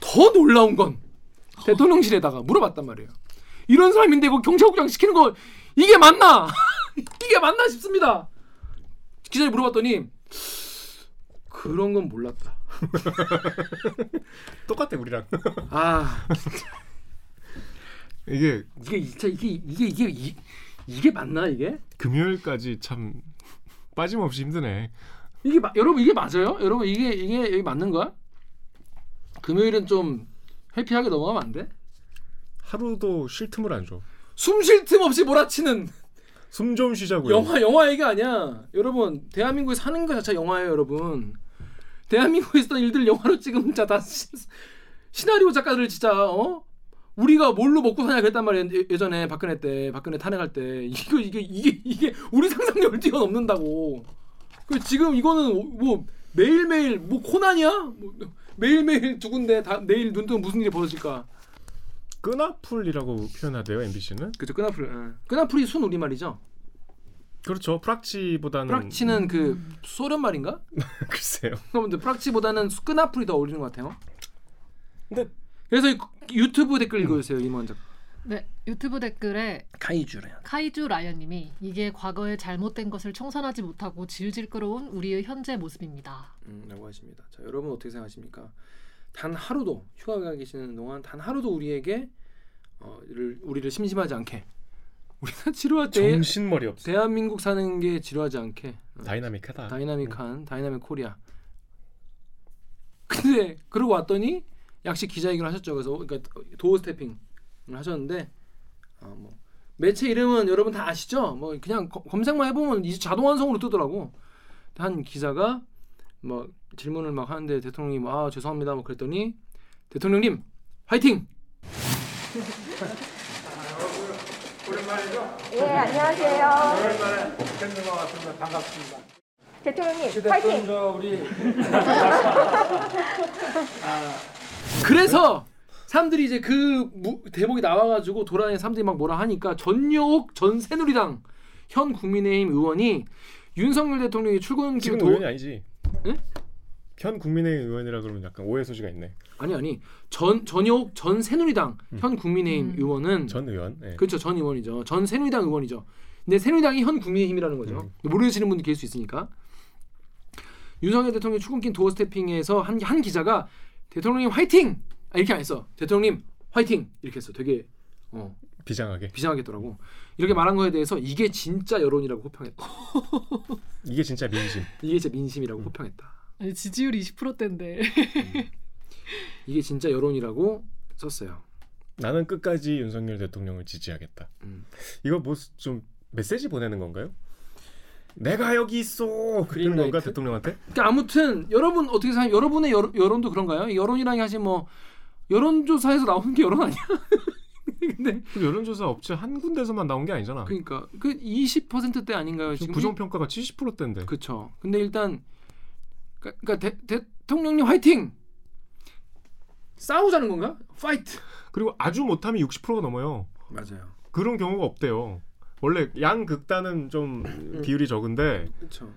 더 놀라운 건 대통령실에다가 물어봤단 말이에요. 이런 사람인데 이거 경찰국장 시키는 거 이게 맞나? 이게 맞나 싶습니다. 기자님 물어봤더니 그런 건 몰랐다. 똑같아 우리랑. 아 이게 이게 진짜 이게 이게 이게 이, 이게 맞나 이게? 금요일까지 참 빠짐없이 힘드네. 이게 마, 여러분 이게 맞아요? 여러분 이게 이게 이게 맞는 거야? 금요일은 좀 해피하게 넘어가면 안 돼? 하루도 쉴 틈을 안 줘. 숨 쉴 틈 없이 몰아치는 숨 좀 쉬자고요. 영화 영화 얘기 아니야. 여러분 대한민국에 사는 거 자체 영화예요, 여러분. 대한민국에 있었던 일들 영화로 찍으면 진짜 다 시, 시나리오 작가들 진짜 어 우리가 뭘로 먹고 사냐 그랬단 말이야 예- 예전에 박근혜 때 박근혜 탄핵할 때 이거 이게 이게 이게 우리 상상력을 뛰어넘는다고. 그 지금 이거는 뭐 매일 매일 뭐 코난이야? 뭐 매일 매일 누군데 다 내일 눈 뜨면 무슨 일이 벌어질까? 끄나풀이라고 표현하대요 MBC는. 그죠 끄나풀. 예. 끄나풀이 순 우리 말이죠. 그렇죠. 프락치보다는 프락치는 그 소련 말인가? 글쎄요. 여러분들 프락치보다는 끄나풀이 더 어울리는 것 같아요. 근데 그래서 이 유튜브 댓글 읽어주세요 이먼저. 네 유튜브 댓글에 카이주래요. 카이주 라이언님이 이게 과거에 잘못된 것을 청산하지 못하고 질질 끌어온 우리의 현재 모습입니다. 음, 라고 하십니다. 자 여러분 어떻게 생각하십니까? 단 하루도 휴가 가 계시는 동안 단 하루도 우리에게 어, 를, 우리를 심심하지 않게 우리가 지루할 때 정신머리 없어. 대한민국 사는 게 지루하지 않게 어, 다이나믹하다. 다이나믹한 dynamic Korea. 근데 그러고 왔더니 약식 기자회견을 하셨죠. 그래서 그러니까 도어 스태핑을 하셨는데 어, 뭐 매체 이름은 여러분 다 아시죠? 뭐 그냥 거- 검색만 해보면 이제 자동 완성으로 뜨더라고. 한 기자가 뭐 질문을 막 하는데 대통령이 뭐, 아 죄송합니다 뭐 그랬더니 대통령님 화이팅! 예, 안녕하세요. 오랜만에 뵙는 것 같습니다. 반갑습니다. 대통령님, 파이팅! 그래서 사람들이 이제 그 무- 대목이 나와가지고 돌아다니는 사람들이 막 뭐라 하니까 전여옥 전 새누리당 현 국민의힘 의원이 윤석열 대통령이 출근길 지금 도 의원이 아니지. 응? 현 국민의힘 의원이라 그러면 약간 오해 소지가 있네. 아니 아니 전 전여옥 전 새누리당 현 국민의힘 음. 의원은 전 의원. 네. 그렇죠 전 의원이죠 전 새누리당 의원이죠 근데 새누리당이 현 국민의힘이라는 거죠 모르시는 분들 계실 수 있으니까 윤석열 대통령 출근길 도어 스태핑에서 한, 한 기자가 대통령님 화이팅! 아, 이렇게 안 했어. 대통령님 화이팅! 이렇게 했어. 되게 어 비장하게. 비장하겠더라고. 이렇게 말한 거에 대해서 이게 진짜 여론이라고 호평했다. 이게 진짜 민심. 이게 진짜 민심이라고 호평했다. 아니, 지지율이 20%대인데. 이게 진짜 여론이라고 썼어요. 나는 끝까지 윤석열 대통령을 지지하겠다. 음. 이거 뭐 좀 메시지 보내는 건가요? 내가 여기 있어. 그런 그린라이트? 건가 대통령한테? 그러니까 아무튼 여러분 어떻게 생각해요? 여러분의 여론, 여론도 그런가요? 여론이라는 게 사실 뭐 여론조사에서 나오는 게 여론 아니야? 근데 그 여론조사 업체 한 군데서만 나온 게 아니잖아. 그러니까 그 20%대 아닌가요? 지금 지금 부정평가가 70%대인데. 그렇죠. 근데 일단 그러니까 대, 대통령님 화이팅! 싸우자는 건가? Fight. 그리고 아주 못하면 60%가 넘어요. 맞아요. 그런 경우가 없대요. 원래 양 극단은 좀 비율이 적은데, 그렇죠.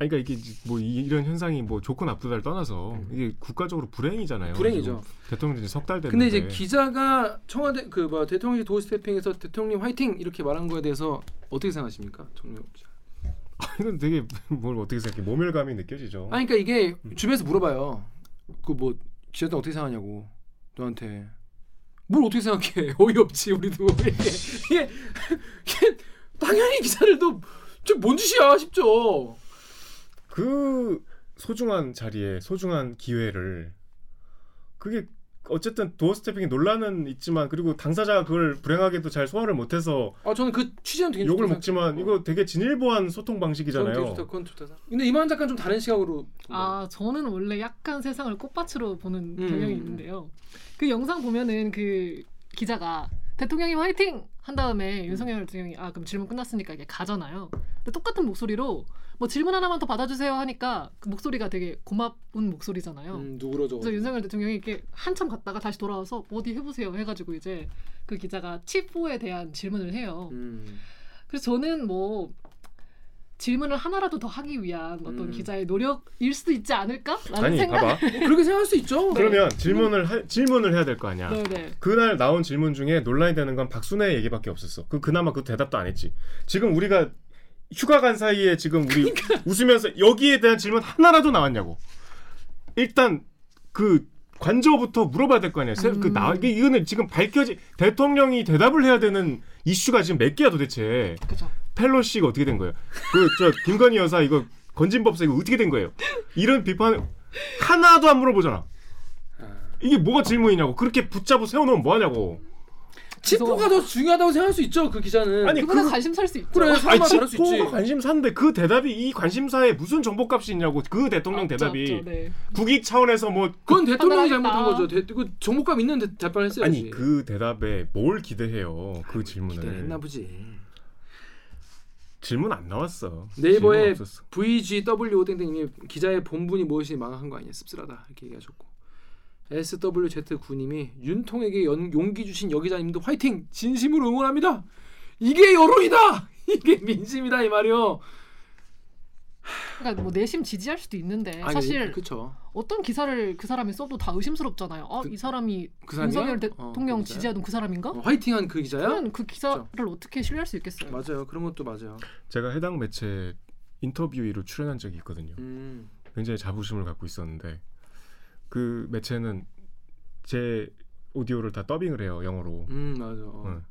아니, 그러니까 이게 뭐 이- 이런 현상이 뭐 좋고 나쁘다를 떠나서 이게 국가적으로 불행이잖아요. 불행이죠. 대통령이 석달 됐는데. 근데 이제 기자가 청와대 그 뭐 대통령실 doorstepping에서 대통령 화이팅 이렇게 말한 거에 대해서 어떻게 생각하십니까? 정명 기자. 이건 되게 뭘 어떻게 생각해? 모멸감이 느껴지죠. 아니 그러니까 이게 주변에서 물어봐요. 그 뭐 기자들 어떻게 생각하냐고 너한테 뭘 어떻게 생각해? 어이없지 우리도 이게 이게, 이게 당연히 기자들도 저뭔 짓이야 싶죠. 그 소중한 자리에 소중한 기회를 그게 어쨌든 도어 스태핑이 논란은 있지만 그리고 당사자가 그걸 불행하게도 잘 소화를 못해서 아 저는 그 취지는 되게 욕을 먹지만. 이거 되게 진일보한 소통 그건 되게 방식이잖아요. 좋다. 그건 좋다. 근데 이만 작가 좀 다른 시각으로 아 저는 원래 약간 세상을 꽃밭으로 보는 음. 경향이 있는데요. 그 영상 보면은 그 기자가 대통령님 화이팅 한 다음에 윤석열 대통령이 아 그럼 질문 끝났으니까 이게 가잖아요. 근데 똑같은 목소리로 뭐 질문 하나만 더 받아주세요 하니까 그 목소리가 되게 고마운 목소리잖아요. 음, 누구로 저. 그래서 윤석열 대통령이 이렇게 한참 갔다가 다시 돌아와서 뭐 어디 해보세요 해가지고 이제 그 기자가 칩4에 대한 질문을 해요. 음. 그래서 저는 뭐 질문을 하나라도 더 하기 위한 어떤 음. 기자의 노력일 수도 있지 않을까라는 아니 생각. 봐봐. 뭐 그렇게 생각할 수 있죠. 그러면 질문을 하, 질문을 해야 될 거 아니야. 네네. 그날 나온 질문 중에 논란이 되는 건 박순애 얘기밖에 없었어. 그 그나마 그 대답도 안 했지. 지금 우리가 휴가 간 사이에 지금 우리 그러니까. 웃으면서 여기에 대한 질문 하나라도 나왔냐고. 일단 그 관저부터 물어봐야 될 거 아니야. 세- 그 음. 나, 이게 이거는 지금 밝혀지 대통령이 대답을 해야 되는 이슈가 지금 몇 개야 도대체. 그죠. 펠로시가 어떻게 된 거예요? 그 저 김건희 여사 이거 건진법사 이거 어떻게 된 거예요? 이런 비판 하나도 안 물어보잖아. 아. 이게 뭐가 질문이냐고. 그렇게 붙잡고 세워놓으면 뭐하냐고. 치포가 더 중요하다고 생각할 수 있죠. 그 기자는. 아니, 그보다 그- 관심사일 수 있죠. 그래 아니 사람마다 다를 수 있지. 관심사인데 그 대답이 이 관심사에 무슨 정보값이 있냐고. 그 대통령 맞죠, 대답이 맞죠, 네. 국익 차원에서 뭐 그건 대통령이. 잘못한 거죠. 대, 그 정보감 있는 대- 답변을 했어야지. 아니 그 대답에 뭘 기대해요? 그 질문을 기대했나 보지. 질문 안 나왔어. 네이버에. VGW 땡땡님이 기자의 본분이 무엇이 망한 거 아니야 씁쓸하다 이렇게 얘기하셨고 SWZ9님이 윤통에게 연- 용기 주신 여 기자님도 화이팅 진심으로 응원합니다 이게 여론이다 이게 민심이다 이 말이요 그러니까 뭐 내심 지지할 수도 있는데 아니, 사실 그쵸 어떤 기사를 그 사람이 써도 다 의심스럽잖아요. 아, 그- 이 사람이 그? 윤석열 어, 대통령 그 기자야? 지지하던 그 사람인가? 어, 화이팅한 그 기자야 그러면 그 기사를 어떻게 신뢰할 수 있겠어요? 맞아요 그런 것도 맞아요 제가 해당 매체 인터뷰로 출연한 적이 있거든요. 음, 굉장히 자부심을 갖고 있었는데 그 매체는 제 오디오를 다 더빙을 해요 영어로. 음 맞아 어. 응.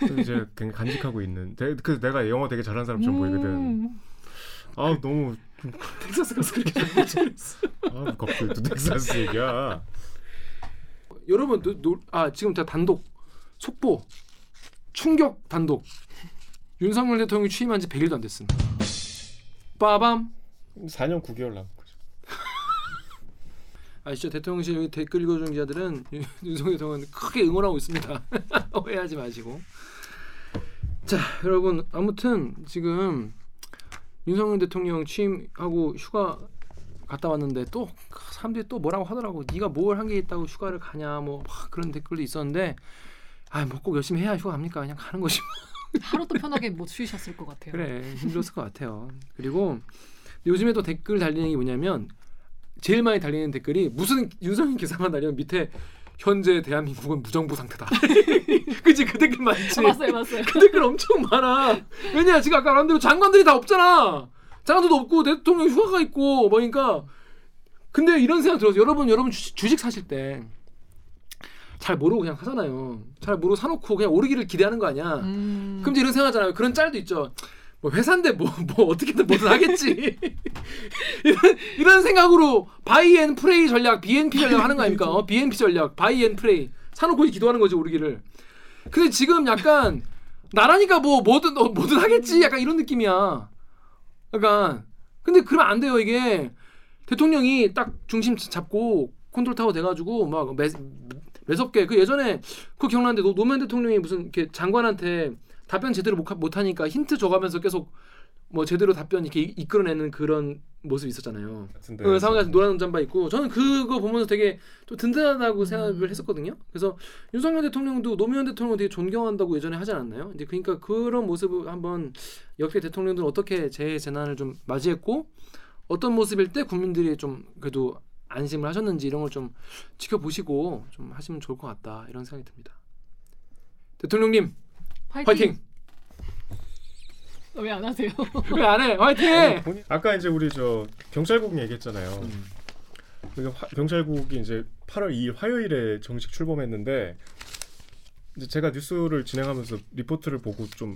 그래서 이제 굉장히 간직하고 있는. 되- 그 내가 영어 되게 잘하는 사람처럼 보이거든. 음. 아 너무 텍사스 가서 그렇게 잘못했어 아 갑자기 또 텍사스 얘기야. 여러분 no, no, 아 지금 다 단독 속보 충격 단독 윤석열 대통령이 취임한 지 100일도 안 됐습니다. 빠밤 4년 9개월 남은 거죠. 아시죠 대통령실 여기 댓글 읽어주는 기자들은 윤- 윤석열 대통령 크게 응원하고 있습니다. 오해하지 마시고 자 여러분 아무튼 지금 윤석열 대통령 취임하고 휴가 갔다 왔는데 또 사람들이 또 뭐라고 하더라고 네가 뭘 한 게 있다고 휴가를 가냐 뭐막 그런 댓글도 있었는데 아 뭐 꼭 열심히 해야 휴가 갑니까 그냥 가는 것이 하루도 편하게 못 쉬셨을 것 같아요. 그래 힘들었을 것 같아요. 그리고 요즘에 또 댓글 달리는 게 뭐냐면 제일 많이 달리는 댓글이 무슨 윤석열 기사만 달리면 밑에 현재 대한민국은 무정부 상태다. 그치 그 댓글 많지. 아, 맞아요, 맞아요. 그 댓글 엄청 많아. 왜냐 지금 아까 말한 대로 장관들이 다 없잖아. 장관들도 없고 대통령 휴가가 있고 뭐니까. 근데 이런 생각 들어서 여러분 여러분 주식, 주식 사실 때 잘 모르고 그냥 사잖아요. 잘 모르고 사놓고 그냥 오르기를 기대하는 거 아니야. 음. 그럼 이제 이런 생각하잖아요. 그런 짤도 있죠. 뭐 회사인데 뭐, 뭐 어떻게든 뭐든 하겠지. 이런, 이런 생각으로 buy and pray 전략, BNP 전략 하는 거 아닙니까? 어, BNP 전략, buy and pray. 사놓고 기도하는 거지 오르기를. 근데 지금 약간 나라니까 뭐 뭐든 어, 뭐든 하겠지. 약간 이런 느낌이야. 약간 근데 그러면 안 돼요 이게 대통령이 딱 중심 잡고 컨트롤 타워 돼가지고 막 매, 매섭게 그 예전에 그거 기억나는데 노- 노무현 대통령이 무슨 이렇게 장관한테 답변 제대로 못, 하- 못하니까 힌트 줘가면서 계속 뭐 제대로 답변 이렇게 이- 이끌어내는 그런 모습이 있었잖아요. 같은데. 그 상황에서 노란 잠바 입고 저는 그거 보면서 되게 또 든든하다고 생각을 했었거든요. 그래서 윤석열 대통령도 노무현 대통령 되게 존경한다고 예전에 하지 않았나요? 이제 그러니까 그런 모습을 한번 역대 대통령들은 어떻게 재 재난을 좀 맞이했고 어떤 모습일 때 국민들이 좀 그래도 안심을 하셨는지 이런 걸 좀 지켜보시고 좀 하시면 좋을 것 같다 이런 생각이 듭니다. 대통령님 화이팅! 왜 안 하세요? 왜 안 해? 화이팅! 아니, 본인- 아까 이제 우리 저 경찰국 얘기했잖아요. 음. 화- 경찰국이 이제 8월 2일 화요일에 정식 출범했는데 이제 제가 뉴스를 진행하면서 리포트를 보고 좀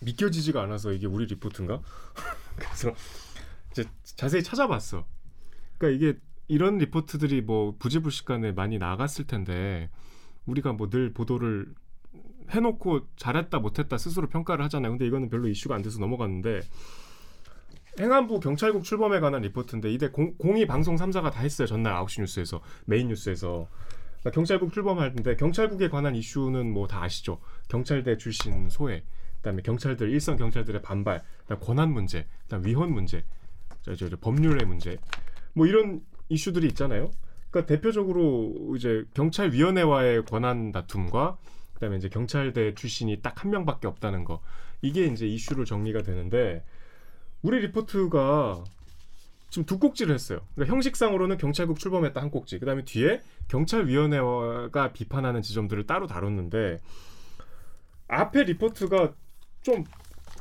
믿겨지지가 않아서 이게 우리 리포트인가? 그래서 이제 자세히 찾아봤어. 그러니까 이게 이런 리포트들이 뭐 부지불식간에 많이 나갔을 텐데 우리가 뭐 늘 보도를 해놓고 잘했다 못했다 스스로 평가를 하잖아요. 근데 이거는 별로 이슈가 안 돼서 넘어갔는데 행안부 경찰국 출범에 관한 리포트인데 이때 공, 공이 방송 3사가 다 했어요. 전날 9시 뉴스에서 메인 뉴스에서 그러니까 경찰국 출범하는데 경찰국에 관한 이슈는 뭐 다 아시죠. 경찰대 출신 소외, 그다음에 경찰들 일선 경찰들의 반발, 그다음 권한 문제, 그다음 위헌 문제, 저, 저, 저 법률의 문제, 뭐 이런 이슈들이 있잖아요. 그러니까 대표적으로 이제 경찰 위원회와의 권한 다툼과 그다음에 이제 경찰대 출신이 딱 한 명밖에 없다는 거 이게 이제 이슈로 정리가 되는데 우리 리포트가 지금 두 꼭지를 했어요. 그러니까 형식상으로는 경찰국 출범했다 한 꼭지, 그다음에 뒤에 경찰위원회가 비판하는 지점들을 따로 다뤘는데 앞에 리포트가 좀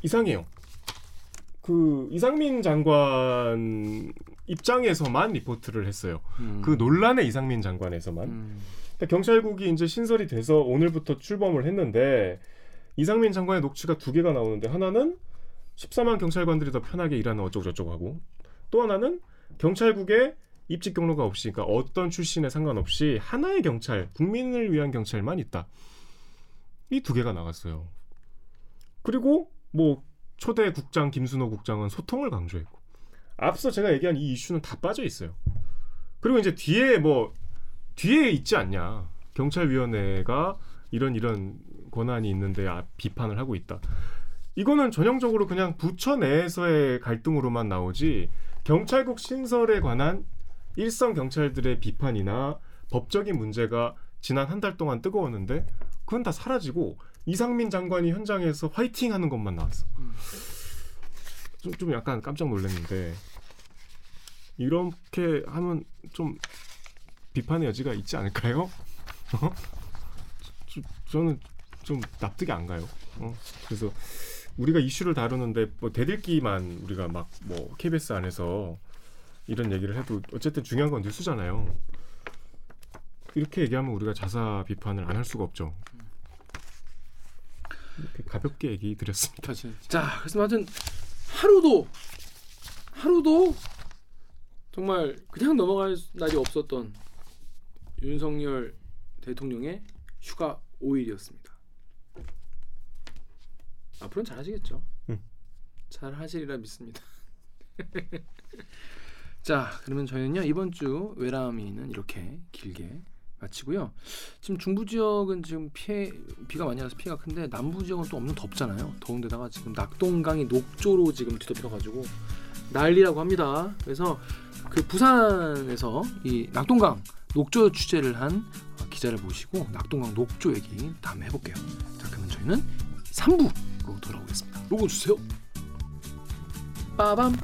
이상해요. 그 이상민 장관 입장에서만 리포트를 했어요. 음. 그 논란의 이상민 장관에서만. 음. 그러니까 경찰국이 이제 신설이 돼서 오늘부터 출범을 했는데 이상민 장관의 녹취가 두 개가 나오는데 하나는 14만 경찰관들이 더 편하게 일하는 어쩌고 저쩌고 하고 또 하나는 경찰국에 입직 경로가 없이 그러니까 어떤 출신에 상관없이 하나의 경찰 국민을 위한 경찰만 있다 이 두 개가 나갔어요 그리고 뭐 초대 국장 김순호 국장은 소통을 강조했고 앞서 제가 얘기한 이 이슈는 다 빠져 있어요 그리고 이제 뒤에 뭐 뒤에 있지 않냐. 경찰위원회가 이런 이런 권한이 있는데 아, 비판을 하고 있다. 이거는 전형적으로 그냥 부처 내에서의 갈등으로만 나오지 경찰국 신설에 관한 일선 경찰들의 비판이나 법적인 문제가 지난 한 달 동안 뜨거웠는데 그건 다 사라지고 이상민 장관이 현장에서 화이팅 하는 것만 나왔어. 좀, 좀 약간 깜짝 놀랐는데 이렇게 하면 좀 비판의 여지가 있지 않을까요? 어? 저, 저 는 좀 납득이 안 가요. 어? 그래서 우리가 이슈를 다루는데 뭐 대들기만 우리가 막 뭐 KBS 안에서 이런 얘기를 해도 어쨌든 중요한 건 뉴스잖아요. 이렇게 얘기하면 우리가 자사 비판을 안 할 수가 없죠. 이렇게 가볍게 얘기 드렸습니다. 자, 그래서 하여튼 하루도 하루도 정말 그냥 넘어갈 날이 없었던 윤석열 대통령의 휴가 5일이었습니다. 앞으로는 잘하시겠죠. 응. 잘하시리라 믿습니다. 자, 그러면 저희는요 이번 주 외람이는 이렇게 길게 마치고요. 지금 중부 지역은 지금 피해 비가 많이 와서 피해가 큰데 남부 지역은 또 엄청 덥잖아요. 더운 데다가 지금 낙동강이 녹조로 지금 뒤덮여가지고 난리라고 합니다. 그래서 그 부산에서 이 낙동강 녹조 취재를 한 기자를 모시고 낙동강 녹조 얘기 다음에 해볼게요. 자, 그러면 저희는 3부로 돌아오겠습니다. 로고 주세요. 빠밤.